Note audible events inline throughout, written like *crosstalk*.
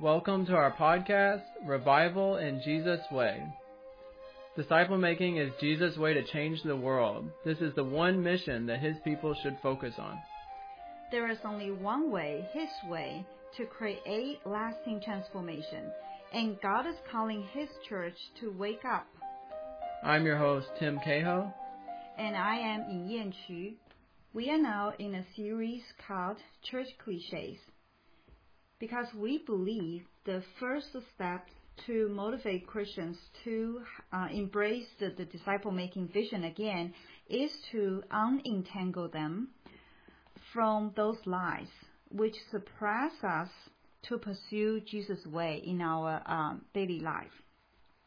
Welcome to our podcast, Revival in Jesus' Way. Disciple making is Jesus' way to change the world. This is the one mission that his people should focus on. There is only one way, his way, to create lasting transformation, and God is calling his church to wake up. I'm your host, Tim Cahoe. And I am Yin Yan Chu. We are now in a series called Church Cliches because we believe the first step to motivate Christians to uh, embrace the, the disciple making vision again is to unentangle them from those lies which suppress us to pursue Jesus' way in our um, daily life.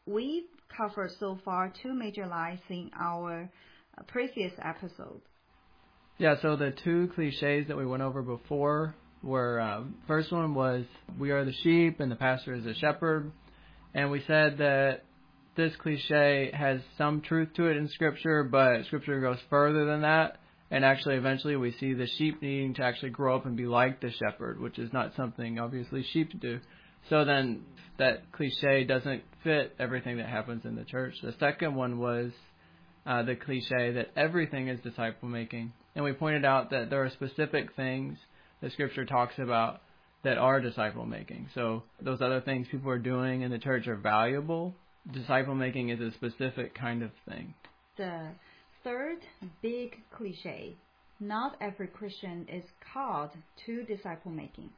We've covered so far two major lies in our uh, previous episode. Yeah, so the two cliches that we went over before were uh, first one was we are the sheep and the pastor is the shepherd, and we said that this cliche has some truth to it in Scripture, but Scripture goes further than that. And actually, eventually, we see the sheep needing to actually grow up and be like the shepherd, which is not something obviously sheep do. So then, that cliche doesn't fit everything that happens in the church. The second one was uh, the cliche that everything is disciple making, and we pointed out that there are specific things that Scripture talks about that are disciple making. So those other things people are doing in the church are valuable. Disciple making is a specific kind of thing. The third big cliche not every Christian is called to disciple making.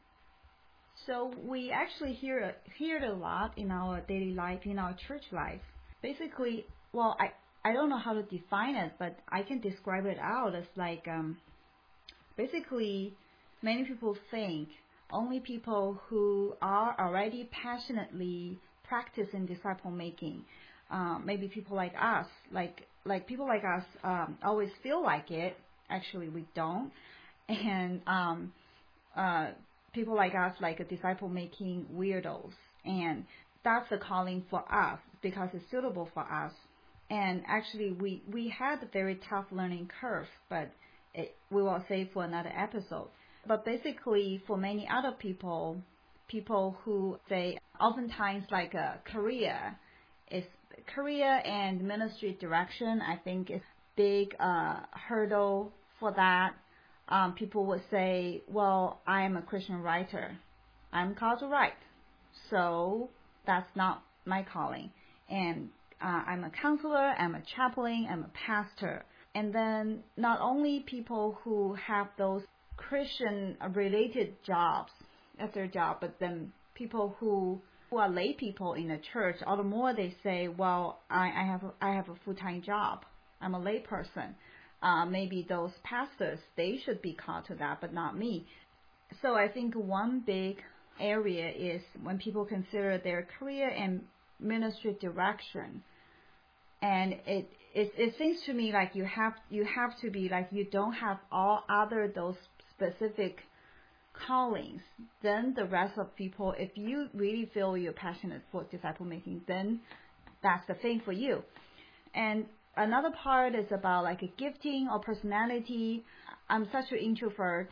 So we actually hear hear it a lot in our daily life, in our church life. Basically, well, I I don't know how to define it, but I can describe it out as like um, basically many people think only people who are already passionately practicing disciple making, um, maybe people like us, like like people like us, um, always feel like it. Actually, we don't, and um, uh, people like us, like disciple making weirdos, and that's the calling for us because it's suitable for us. And actually, we we had a very tough learning curve, but it, we will save for another episode. But basically, for many other people, people who say oftentimes like a career is career and ministry direction. I think is big uh, hurdle for that. Um, people would say, "Well, I am a Christian writer. I'm called to write, so that's not my calling." And uh, I'm a counselor. I'm a chaplain. I'm a pastor. And then not only people who have those Christian related jobs as their job, but then people who who are lay people in the church, all the more they say, well, I, I have I have a full time job. I'm a lay person. Uh, maybe those pastors they should be called to that, but not me. So I think one big area is when people consider their career and ministry direction, and it it, it seems to me like you have you have to be like you don't have all other those specific callings, then the rest of people, if you really feel you're passionate for disciple making, then that's the thing for you. And another part is about like a gifting or personality. I'm such an introvert.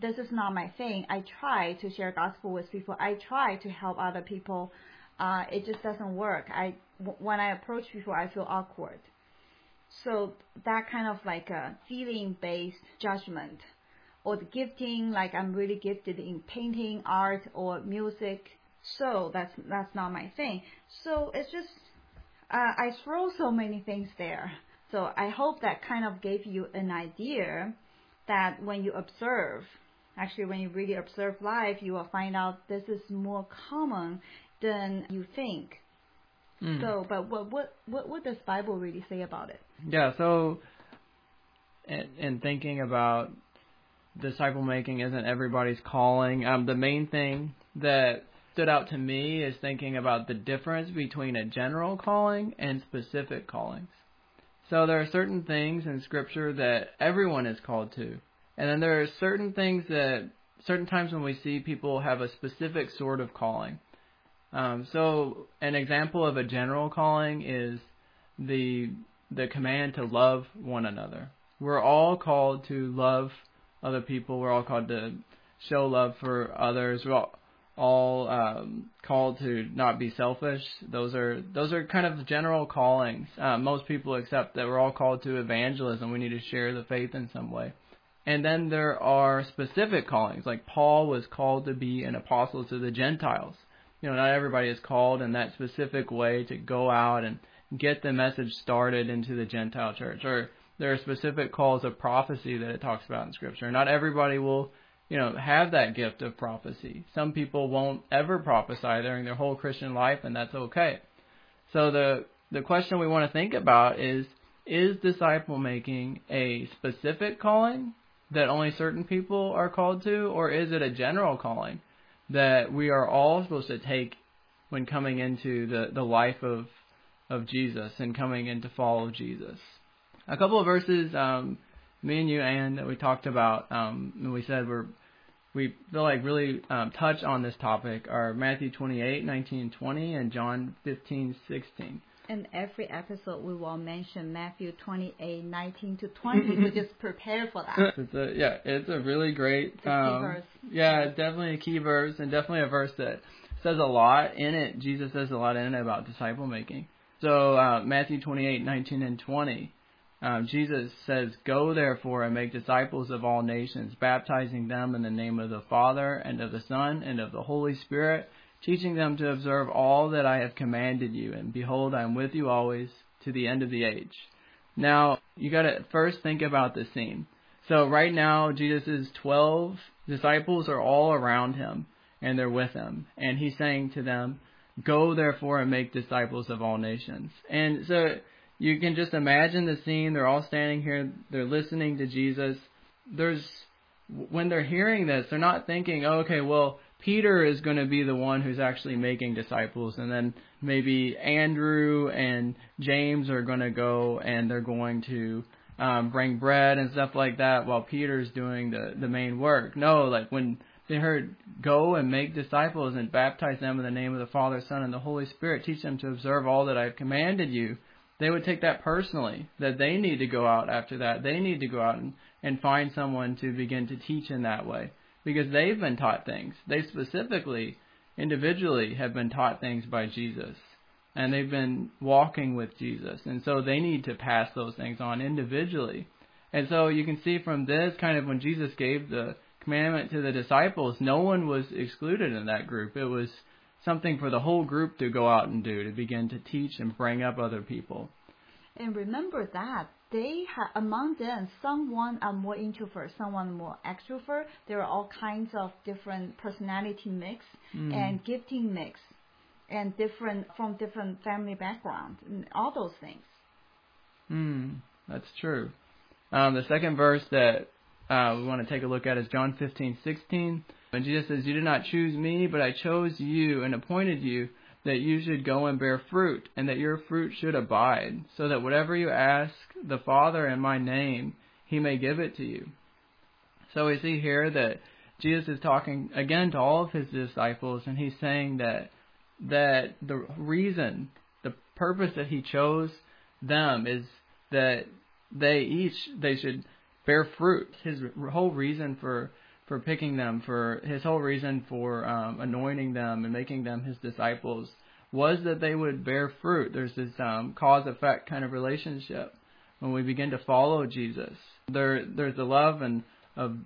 This is not my thing. I try to share gospel with people. I try to help other people. Uh, it just doesn't work. I when I approach people, I feel awkward. So that kind of like a feeling based judgment or the gifting, like I'm really gifted in painting, art, or music. So that's that's not my thing. So it's just uh, I throw so many things there. So I hope that kind of gave you an idea that when you observe, actually when you really observe life, you will find out this is more common than you think. Mm. So, but what what what what does Bible really say about it? Yeah. So, in, in thinking about disciple making isn't everybody's calling. Um, the main thing that stood out to me is thinking about the difference between a general calling and specific callings. So there are certain things in Scripture that everyone is called to, and then there are certain things that certain times when we see people have a specific sort of calling. Um, so an example of a general calling is the the command to love one another. We're all called to love other people. We're all called to show love for others. We're all, all um, called to not be selfish. Those are those are kind of general callings. Uh, most people accept that we're all called to evangelism. We need to share the faith in some way. And then there are specific callings, like Paul was called to be an apostle to the Gentiles. You know, not everybody is called in that specific way to go out and get the message started into the Gentile church. Or there are specific calls of prophecy that it talks about in Scripture. Not everybody will you know, have that gift of prophecy. Some people won't ever prophesy during their whole Christian life, and that's okay. So the the question we want to think about is: Is disciple making a specific calling that only certain people are called to, or is it a general calling that we are all supposed to take when coming into the the life of of Jesus and coming in to follow Jesus? A couple of verses. Um, me and you, Anne, that we talked about, um, and we said we're we feel like really um, touch on this topic are Matthew 28, 19 and 20, and John 15, 16. In every episode, we will mention Matthew 28, 19 to 20, we *laughs* just prepare for that. It's a, yeah, it's a really great, um, verse. yeah, definitely a key verse, and definitely a verse that says a lot in it. Jesus says a lot in it about disciple making. So uh, Matthew 28, 19 and 20 um, Jesus says, Go therefore and make disciples of all nations, baptizing them in the name of the Father, and of the Son, and of the Holy Spirit, teaching them to observe all that I have commanded you. And behold, I am with you always to the end of the age. Now, you got to first think about the scene. So, right now, Jesus' 12 disciples are all around him, and they're with him. And he's saying to them, Go therefore and make disciples of all nations. And so, you can just imagine the scene. They're all standing here. They're listening to Jesus. There's when they're hearing this, they're not thinking, oh, okay, well, Peter is going to be the one who's actually making disciples, and then maybe Andrew and James are going to go and they're going to um, bring bread and stuff like that, while Peter's doing the the main work. No, like when they heard go and make disciples and baptize them in the name of the Father, Son, and the Holy Spirit, teach them to observe all that I've commanded you they would take that personally, that they need to go out after that. They need to go out and, and find someone to begin to teach in that way because they've been taught things. They specifically, individually, have been taught things by Jesus. And they've been walking with Jesus. And so they need to pass those things on individually. And so you can see from this kind of when Jesus gave the commandment to the disciples, no one was excluded in that group. It was something for the whole group to go out and do to begin to teach and bring up other people. And remember that they have among them someone are more introvert, someone more extrovert. There are all kinds of different personality mix mm. and gifting mix, and different from different family background and all those things. Hmm, that's true. Um, the second verse that uh, we want to take a look at is John 15:16. And Jesus says, You did not choose me, but I chose you and appointed you that you should go and bear fruit, and that your fruit should abide, so that whatever you ask the Father in my name, he may give it to you. So we see here that Jesus is talking again to all of his disciples, and he's saying that that the reason, the purpose that he chose them is that they each they should bear fruit. His whole reason for for picking them, for his whole reason for um, anointing them and making them his disciples was that they would bear fruit. There's this um, cause effect kind of relationship when we begin to follow Jesus. There, there's the love and of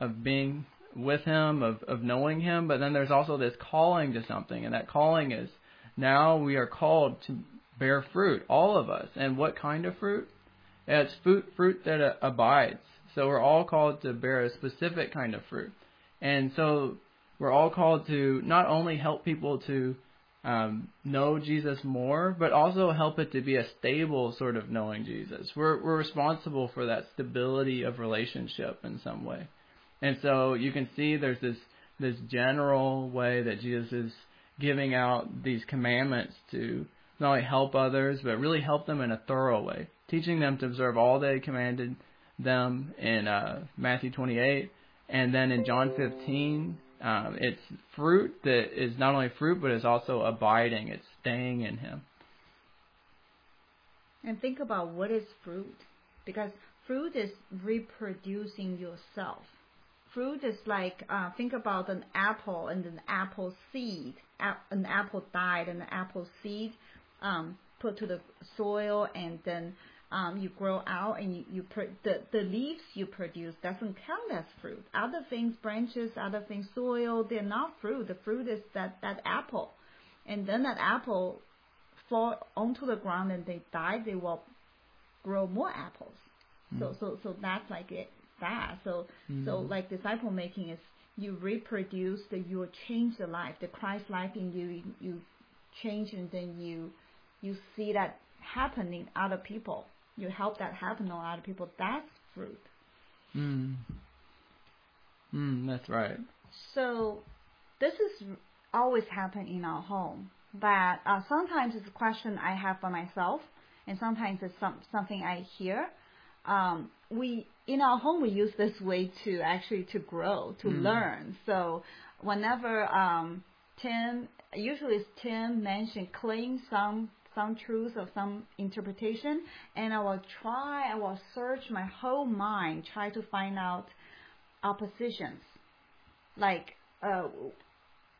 of being with Him, of of knowing Him, but then there's also this calling to something, and that calling is now we are called to bear fruit, all of us. And what kind of fruit? It's fruit fruit that abides. So we're all called to bear a specific kind of fruit. And so we're all called to not only help people to um, know Jesus more, but also help it to be a stable sort of knowing Jesus. We're, we're responsible for that stability of relationship in some way. And so you can see there's this, this general way that Jesus is giving out these commandments to not only help others, but really help them in a thorough way, teaching them to observe all that He commanded them in uh, Matthew 28, and then in John 15, um, it's fruit that is not only fruit, but is also abiding. It's staying in Him. And think about what is fruit, because fruit is reproducing yourself. fruit is like uh, think about an apple and an apple seed, an apple died and an apple seed um, put to the soil and then um, you grow out and you, you pr- the, the leaves you produce doesn't count as fruit. Other things, branches, other things, soil, they're not fruit. The fruit is that, that apple. And then that apple fall onto the ground and they die, they will grow more apples. Mm. So, so, so that's like it, that. So, mm. so like disciple making is you reproduce the, you change the life, the Christ life in you, you, you change and then you, you see that happening other people you help that happen to other people, that's fruit. Mm. Mm, that's right. So this is always happen in our home. But uh, sometimes it's a question I have for myself, and sometimes it's some, something I hear. Um, we in our home we use this way to actually to grow, to mm. learn. So whenever um, Tim, usually it's Tim mentioned claim some some truth or some interpretation, and I will try, I will search my whole mind, try to find out oppositions. Like uh,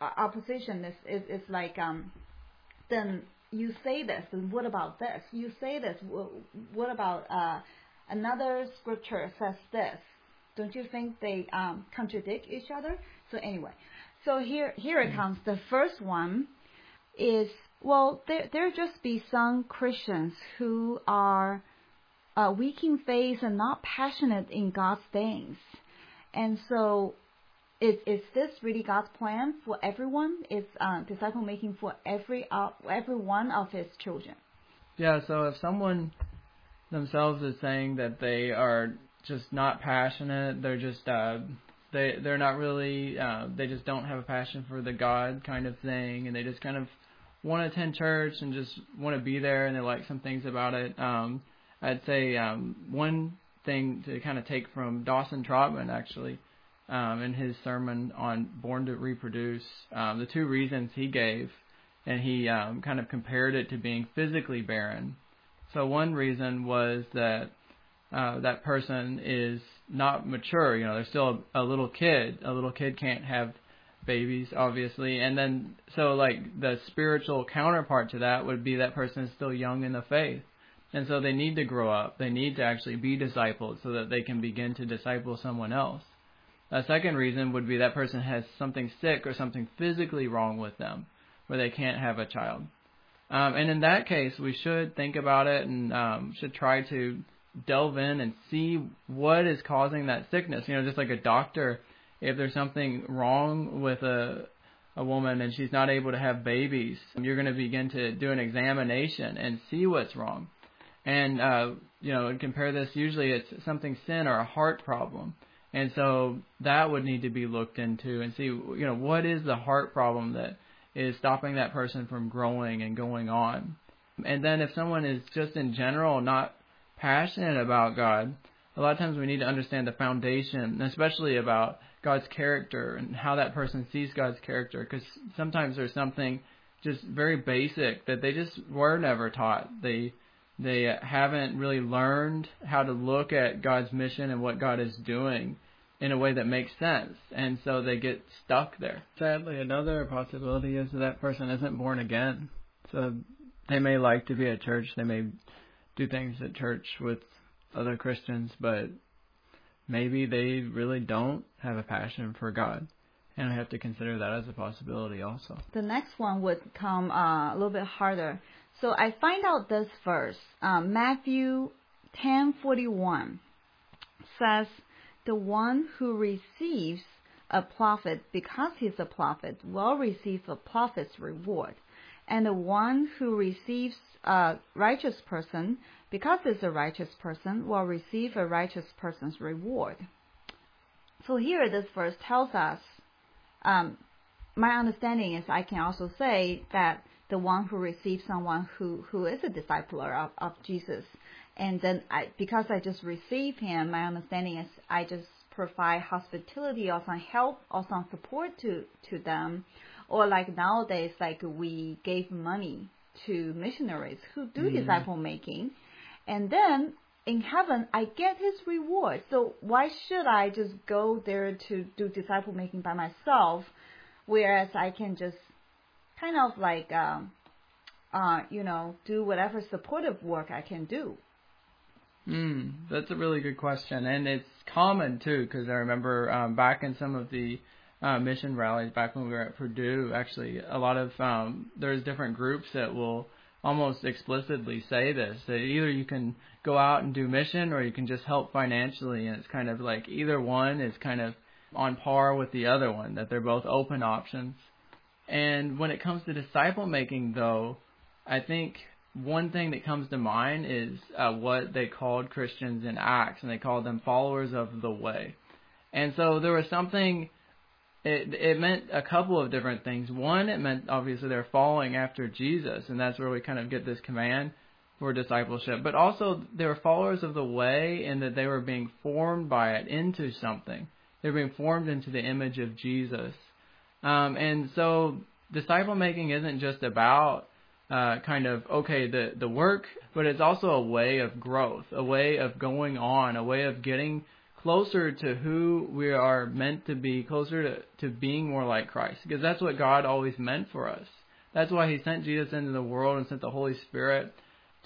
opposition is, is is like um, then you say this, and what about this? You say this, what about uh, another scripture says this? Don't you think they um, contradict each other? So anyway, so here here it comes. The first one is well, there there just be some Christians who are uh, weak in faith and not passionate in God's things, and so is is this really God's plan for everyone? Is uh, disciple making for every uh, every one of His children? Yeah. So if someone themselves is saying that they are just not passionate, they're just uh, they they're not really uh, they just don't have a passion for the God kind of thing, and they just kind of want to attend church and just want to be there and they like some things about it. Um, I'd say um, one thing to kind of take from Dawson Trotman actually um, in his sermon on Born to Reproduce, um, the two reasons he gave, and he um, kind of compared it to being physically barren. So one reason was that uh, that person is not mature. You know, they're still a, a little kid. A little kid can't have babies, obviously, and then so like the spiritual counterpart to that would be that person is still young in the faith, and so they need to grow up. They need to actually be discipled so that they can begin to disciple someone else. A second reason would be that person has something sick or something physically wrong with them, where they can't have a child. Um, and in that case, we should think about it and um, should try to delve in and see what is causing that sickness. You know, just like a doctor if there's something wrong with a a woman and she's not able to have babies, you're going to begin to do an examination and see what's wrong. And uh, you know, and compare this. Usually, it's something sin or a heart problem, and so that would need to be looked into and see, you know, what is the heart problem that is stopping that person from growing and going on. And then if someone is just in general not passionate about God, a lot of times we need to understand the foundation, especially about God's character and how that person sees God's character. Because sometimes there's something just very basic that they just were never taught. They they haven't really learned how to look at God's mission and what God is doing in a way that makes sense, and so they get stuck there. Sadly, another possibility is that, that person isn't born again. So they may like to be at church, they may do things at church with other Christians, but maybe they really don't have a passion for God. And I have to consider that as a possibility also. The next one would come uh, a little bit harder. So I find out this verse, um, Matthew 10:41 says, "The one who receives a prophet because he's a prophet will receive a prophet's reward, and the one who receives a righteous person because it's a righteous person, will receive a righteous person's reward. So here, this verse tells us, um, my understanding is I can also say that the one who receives someone who, who is a discipler of, of Jesus, and then I, because I just receive him, my understanding is I just provide hospitality or some help or some support to, to them. Or like nowadays, like we gave money to missionaries who do mm-hmm. disciple making and then in heaven I get his reward. So why should I just go there to do disciple making by myself, whereas I can just kind of like, um, uh, you know, do whatever supportive work I can do. Mm, that's a really good question, and it's common too because I remember um, back in some of the uh, mission rallies back when we were at Purdue, actually a lot of um, there's different groups that will almost explicitly say this that either you can go out and do mission or you can just help financially and it's kind of like either one is kind of on par with the other one that they're both open options. And when it comes to disciple making though i think one thing that comes to mind is uh, what they called christians in acts and they called them followers of the way. And so there was something it it meant a couple of different things. One, it meant obviously they're following after Jesus, and that's where we kind of get this command for discipleship. But also they were followers of the way in that they were being formed by it into something. They were being formed into the image of Jesus. Um, and so disciple making isn't just about uh, kind of okay the the work, but it's also a way of growth, a way of going on, a way of getting closer to who we are meant to be, closer to, to being more like Christ. Because that's what God always meant for us. That's why He sent Jesus into the world and sent the Holy Spirit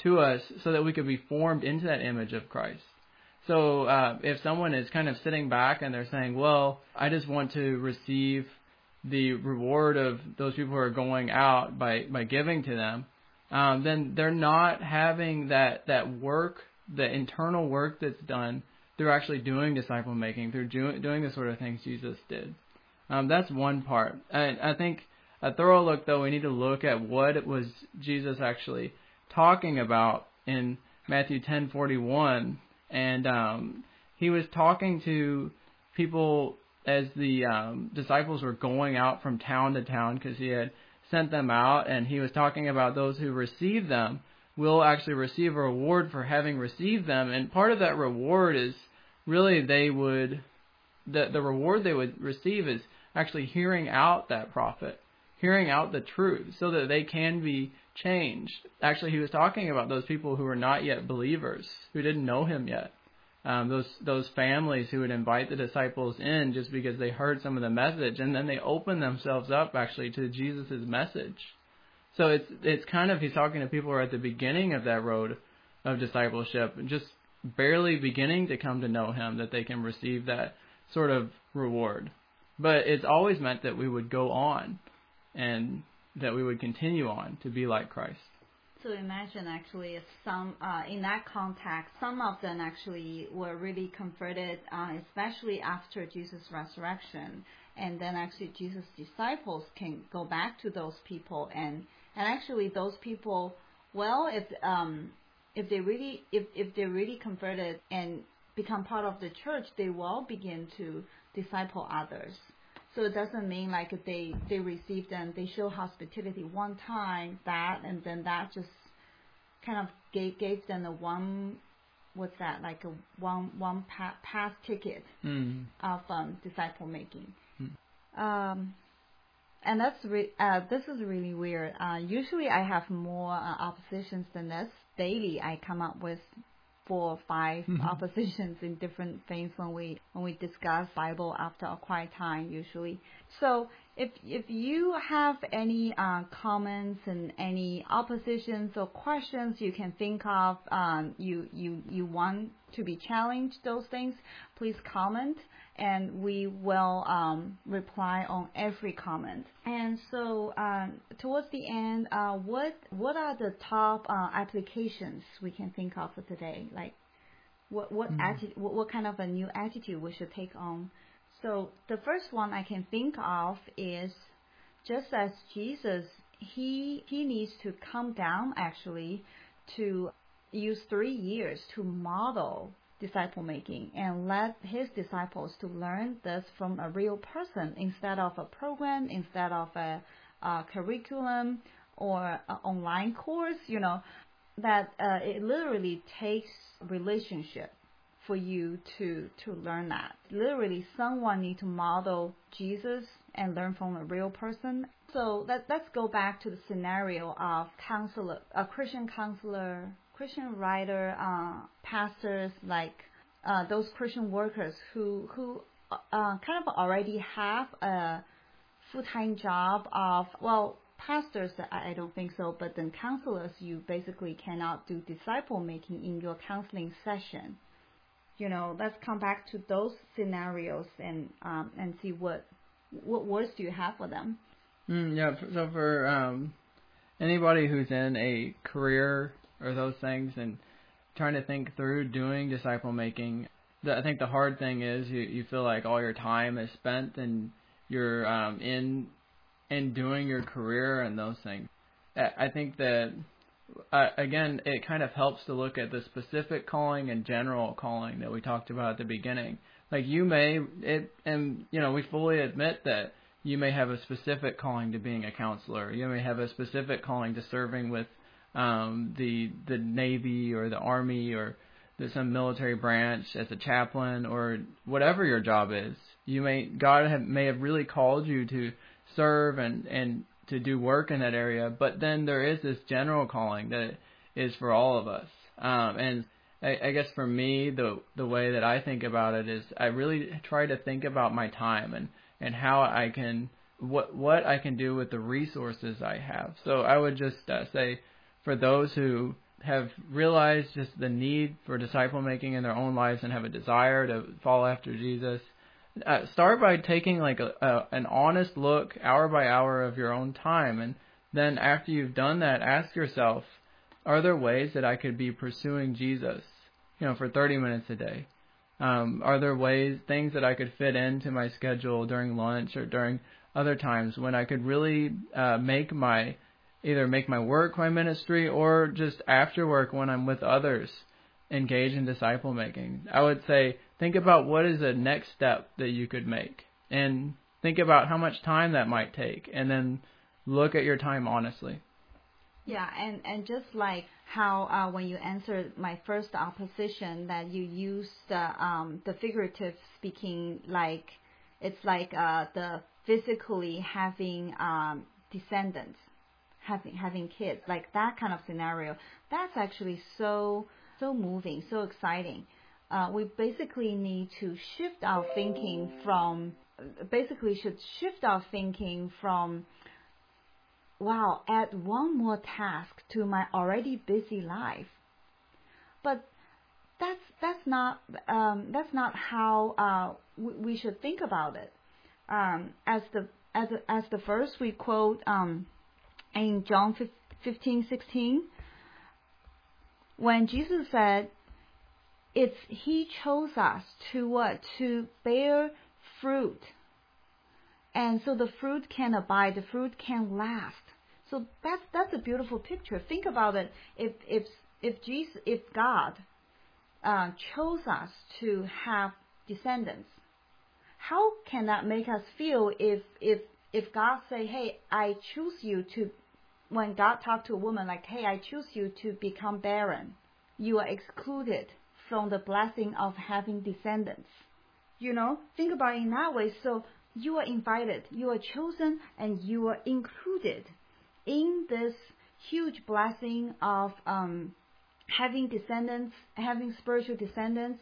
to us so that we could be formed into that image of Christ. So uh, if someone is kind of sitting back and they're saying, well, I just want to receive the reward of those people who are going out by, by giving to them, um, then they're not having that, that work, the internal work that's done through actually doing disciple making, through do, doing the sort of things Jesus did. Um, that's one part. I, I think a thorough look, though, we need to look at what was Jesus actually talking about in Matthew 10:41, and um, he was talking to people as the um, disciples were going out from town to town because he had sent them out, and he was talking about those who received them will actually receive a reward for having received them, and part of that reward is really they would the the reward they would receive is actually hearing out that prophet, hearing out the truth, so that they can be changed. Actually, he was talking about those people who were not yet believers, who didn't know him yet. Um, those those families who would invite the disciples in just because they heard some of the message, and then they open themselves up actually to Jesus' message. So it's it's kind of he's talking to people who are at the beginning of that road of discipleship, just barely beginning to come to know Him that they can receive that sort of reward. But it's always meant that we would go on and that we would continue on to be like Christ. So imagine actually some uh, in that context, some of them actually were really converted, uh, especially after Jesus' resurrection, and then actually Jesus' disciples can go back to those people and and actually those people, well, if um, if they really if if they're really converted and become part of the church, they will begin to disciple others. So it doesn't mean like they they receive them, they show hospitality one time, that and then that just kind of gave gave them a one what's that like a one one pass, pass ticket mm. of um, disciple making. Mm. Um, and that's re- uh, this is really weird. Uh, usually I have more uh, oppositions than this daily I come up with four or 5 *laughs* mm-hmm. oppositions in different things when we when we discuss Bible after a quiet time usually. So if if you have any uh, comments and any oppositions or questions you can think of, um, you you you want to be challenged those things, please comment and we will um, reply on every comment. And so um, towards the end, uh, what what are the top uh, applications we can think of for today? Like what what, mm. atti- what what kind of a new attitude we should take on? So the first one I can think of is just as Jesus, he he needs to come down actually to use three years to model disciple making and let his disciples to learn this from a real person instead of a program, instead of a, a curriculum or an online course, you know, that uh, it literally takes relationship for you to to learn that. Literally, someone need to model Jesus and learn from a real person. So let let's go back to the scenario of counselor, a Christian counselor Christian writer, uh, pastors, like uh, those Christian workers who who uh, kind of already have a full-time job of well pastors I, I don't think so but then counselors you basically cannot do disciple making in your counseling session you know let's come back to those scenarios and um, and see what what words do you have for them mm, yeah so for um, anybody who's in a career or those things and trying to think through doing disciple making I think the hard thing is you you feel like all your time is spent and you're um, in in doing your career and those things. I think that uh, again, it kind of helps to look at the specific calling and general calling that we talked about at the beginning. Like you may it, and you know, we fully admit that you may have a specific calling to being a counselor. You may have a specific calling to serving with um, the the Navy or the Army or some military branch as a chaplain or whatever your job is. You may God have, may have really called you to serve and and to do work in that area, but then there is this general calling that is for all of us. Um, and I, I guess for me, the the way that I think about it is I really try to think about my time and and how I can what what I can do with the resources I have. So I would just uh, say for those who have realized just the need for disciple making in their own lives and have a desire to follow after Jesus, uh, start by taking like a, a an honest look hour by hour of your own time and then after you've done that ask yourself are there ways that I could be pursuing Jesus you know for 30 minutes a day um, are there ways things that I could fit into my schedule during lunch or during other times when I could really uh, make my either make my work my ministry or just after work when I'm with others engage in disciple making. I would say think about what is the next step that you could make and think about how much time that might take and then look at your time honestly. Yeah, and and just like how uh, when you answered my first opposition that you used uh, um, the figurative speaking like it's like uh, the physically having um, descendants having having kids, like that kind of scenario, that's actually so so moving, so exciting. Uh, we basically need to shift our thinking from basically should shift our thinking from wow add one more task to my already busy life. But that's that's not um, that's not how uh, we, we, should think about it. Um, as the as the, as the verse we quote um, in John 15, 16, when Jesus said, it's He chose us to what? To bear fruit. And so the fruit can abide, the fruit can last. So that's that's a beautiful picture. Think about it. If if if Jesus, if God uh, chose us to have descendants, how can that make us feel if if if God say, "Hey, I choose you to when God talked to a woman like, hey, I choose you to become barren, you are excluded from the blessing of having descendants. You know, think about it in that way. So you are invited, you are chosen, and you are included in this huge blessing of um, having descendants, having spiritual descendants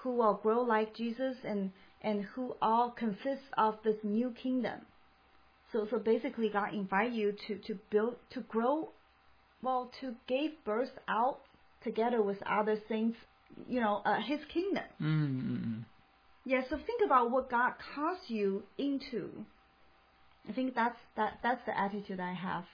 who will grow like Jesus and, and who all consist of this new kingdom. So so basically, God invite you to to build to grow, well, to give birth out together with other saints, you know, uh, His kingdom. Mm-hmm. Yeah. So think about what God calls you into. I think that's that that's the attitude I have.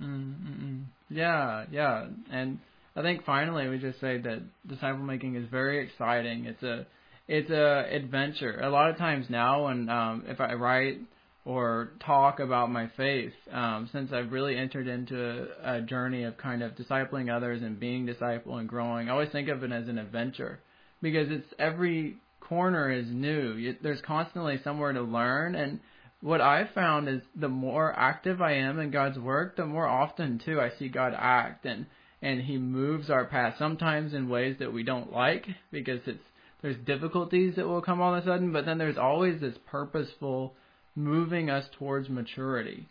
Mm-hmm. Yeah, yeah, and I think finally we just say that disciple making is very exciting. It's a it's a adventure. A lot of times now, when um, if I write or talk about my faith um, since I've really entered into a, a journey of kind of discipling others and being disciple and growing. I always think of it as an adventure because it's every corner is new. You, there's constantly somewhere to learn and what I've found is the more active I am in God's work, the more often too I see God act and and he moves our path sometimes in ways that we don't like because it's there's difficulties that will come all of a sudden, but then there's always this purposeful moving us towards maturity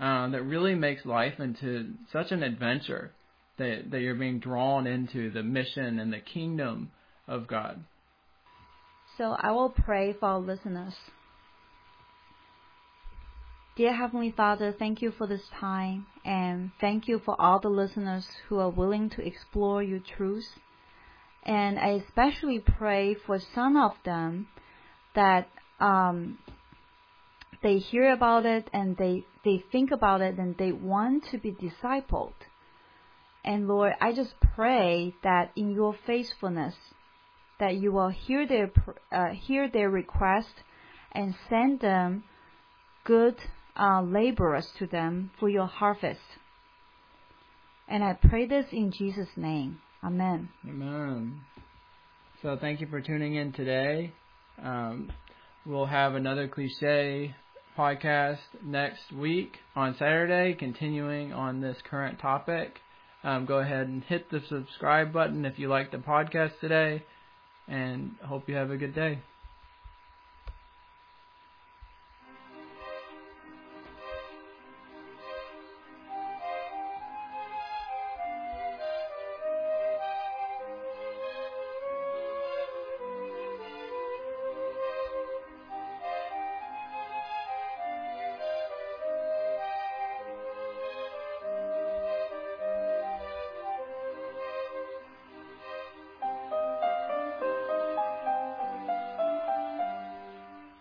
uh, that really makes life into such an adventure. that that you're being drawn into the mission and the kingdom of God. So I will pray for our listeners. Dear Heavenly Father, thank you for this time and thank you for all the listeners who are willing to explore your truth. And I especially pray for some of them that um, they hear about it and they, they think about it and they want to be discipled. And Lord, I just pray that in your faithfulness, that you will hear their uh, hear their request and send them good uh, laborers to them for your harvest. And I pray this in Jesus' name. Amen. Amen. So thank you for tuning in today. Um, we'll have another cliche podcast next week on Saturday, continuing on this current topic. Um, go ahead and hit the subscribe button if you like the podcast today, and hope you have a good day.